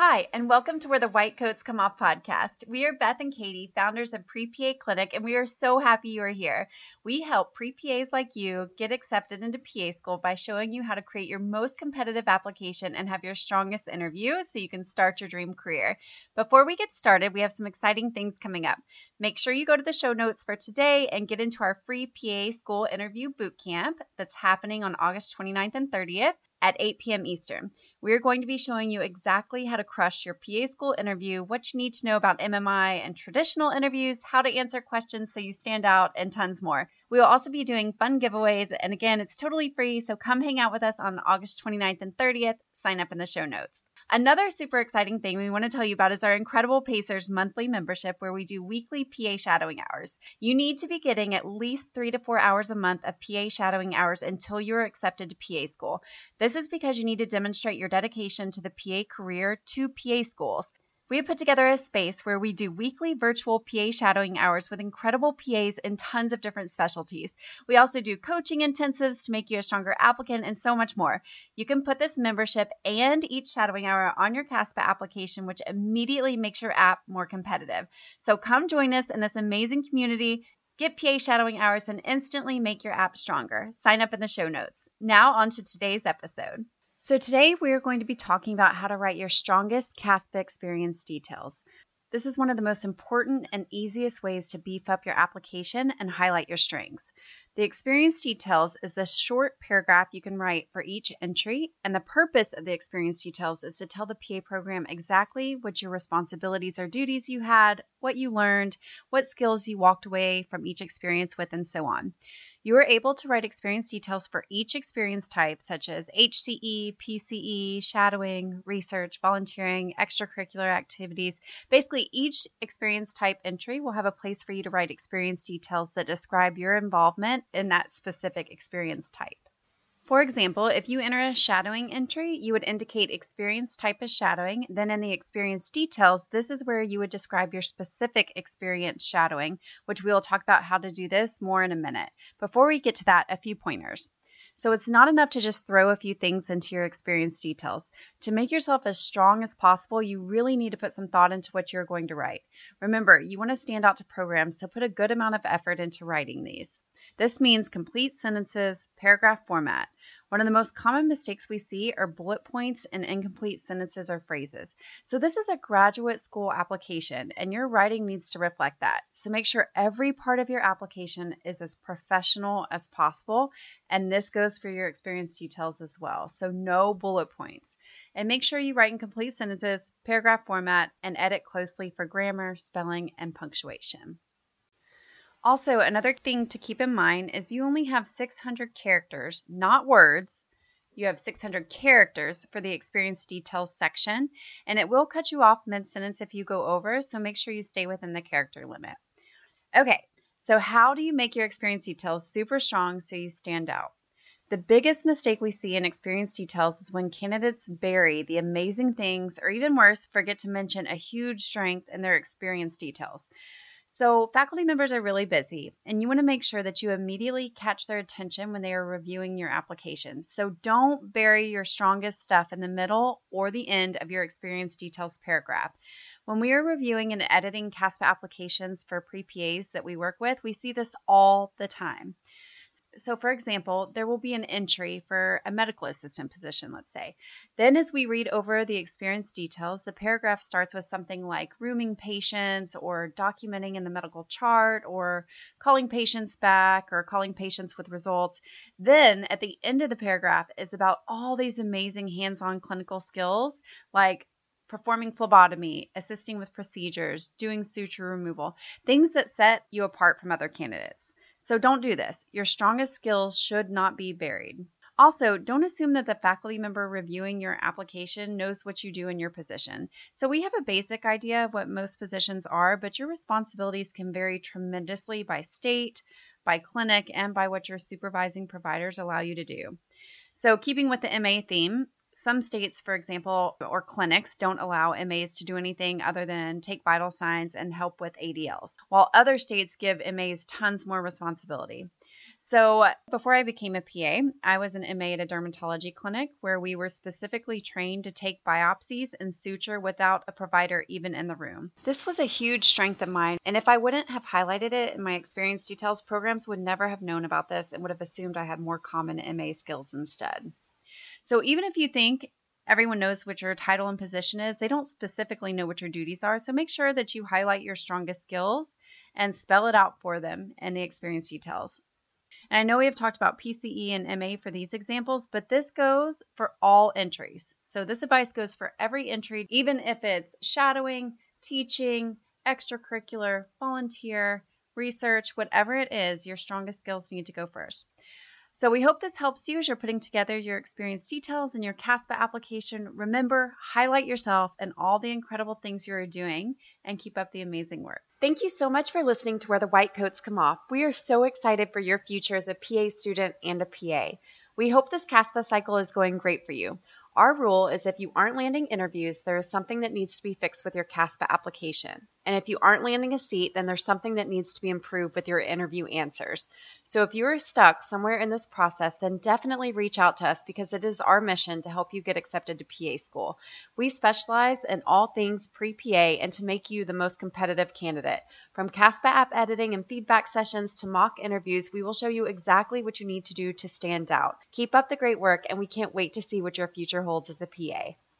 Hi, and welcome to Where the White Coats Come Off podcast. We are Beth and Katie, founders of Pre PA Clinic, and we are so happy you are here. We help pre PAs like you get accepted into PA school by showing you how to create your most competitive application and have your strongest interview so you can start your dream career. Before we get started, we have some exciting things coming up. Make sure you go to the show notes for today and get into our free PA school interview boot camp that's happening on August 29th and 30th at 8 p.m. Eastern. We are going to be showing you exactly how to crush your PA school interview, what you need to know about MMI and traditional interviews, how to answer questions so you stand out, and tons more. We will also be doing fun giveaways, and again, it's totally free, so come hang out with us on August 29th and 30th. Sign up in the show notes. Another super exciting thing we want to tell you about is our incredible Pacers monthly membership where we do weekly PA shadowing hours. You need to be getting at least three to four hours a month of PA shadowing hours until you're accepted to PA school. This is because you need to demonstrate your dedication to the PA career to PA schools. We have put together a space where we do weekly virtual PA shadowing hours with incredible PAs in tons of different specialties. We also do coaching intensives to make you a stronger applicant and so much more. You can put this membership and each shadowing hour on your CASPA application, which immediately makes your app more competitive. So come join us in this amazing community. Get PA shadowing hours and instantly make your app stronger. Sign up in the show notes. Now, on to today's episode. So today we are going to be talking about how to write your strongest CASPA experience details. This is one of the most important and easiest ways to beef up your application and highlight your strengths. The experience details is the short paragraph you can write for each entry, and the purpose of the experience details is to tell the PA program exactly what your responsibilities or duties you had, what you learned, what skills you walked away from each experience with, and so on. You are able to write experience details for each experience type, such as HCE, PCE, shadowing, research, volunteering, extracurricular activities. Basically, each experience type entry will have a place for you to write experience details that describe your involvement in that specific experience type. For example, if you enter a shadowing entry, you would indicate experience type as shadowing. Then in the experience details, this is where you would describe your specific experience shadowing, which we will talk about how to do this more in a minute. Before we get to that, a few pointers. So it's not enough to just throw a few things into your experience details. To make yourself as strong as possible, you really need to put some thought into what you're going to write. Remember, you want to stand out to programs, so put a good amount of effort into writing these. This means complete sentences, paragraph format. One of the most common mistakes we see are bullet points and incomplete sentences or phrases. So this is a graduate school application and your writing needs to reflect that. So make sure every part of your application is as professional as possible. And this goes for your experience details as well. So no bullet points. And make sure you write in complete sentences, paragraph format, and edit closely for grammar, spelling, and punctuation. Also, another thing to keep in mind is you only have 600 characters, not words. You have 600 characters for the experience details section, and it will cut you off mid sentence if you go over, so make sure you stay within the character limit. Okay, so how do you make your experience details super strong so you stand out? The biggest mistake we see in experience details is when candidates bury the amazing things, or even worse, forget to mention a huge strength in their experience details. So, faculty members are really busy, and you want to make sure that you immediately catch their attention when they are reviewing your application. So, don't bury your strongest stuff in the middle or the end of your experience details paragraph. When we are reviewing and editing CASPA applications for pre PAs that we work with, we see this all the time. So, for example, there will be an entry for a medical assistant position, let's say. Then, as we read over the experience details, the paragraph starts with something like rooming patients or documenting in the medical chart or calling patients back or calling patients with results. Then, at the end of the paragraph, is about all these amazing hands on clinical skills like performing phlebotomy, assisting with procedures, doing suture removal, things that set you apart from other candidates. So don't do this. Your strongest skills should not be buried. Also, don't assume that the faculty member reviewing your application knows what you do in your position. So, we have a basic idea of what most positions are, but your responsibilities can vary tremendously by state, by clinic, and by what your supervising providers allow you to do. So, keeping with the MA theme, some states, for example, or clinics don't allow MAs to do anything other than take vital signs and help with ADLs, while other states give MAs tons more responsibility. So, before I became a PA, I was an MA at a dermatology clinic where we were specifically trained to take biopsies and suture without a provider even in the room. This was a huge strength of mine, and if I wouldn't have highlighted it in my experience details, programs would never have known about this and would have assumed I had more common MA skills instead. So, even if you think everyone knows what your title and position is, they don't specifically know what your duties are. So, make sure that you highlight your strongest skills and spell it out for them in the experience details. And I know we have talked about PCE and MA for these examples, but this goes for all entries. So this advice goes for every entry, even if it's shadowing, teaching, extracurricular, volunteer, research, whatever it is, your strongest skills need to go first. So we hope this helps you as you're putting together your experience details in your CASPA application. Remember, highlight yourself and all the incredible things you are doing and keep up the amazing work. Thank you so much for listening to Where the White Coats Come Off. We are so excited for your future as a PA student and a PA. We hope this CASPA cycle is going great for you. Our rule is if you aren't landing interviews, there is something that needs to be fixed with your CASPA application. And if you aren't landing a seat, then there's something that needs to be improved with your interview answers. So if you are stuck somewhere in this process, then definitely reach out to us because it is our mission to help you get accepted to PA school. We specialize in all things pre PA and to make you the most competitive candidate. From CASPA app editing and feedback sessions to mock interviews, we will show you exactly what you need to do to stand out. Keep up the great work, and we can't wait to see what your future holds as a PA.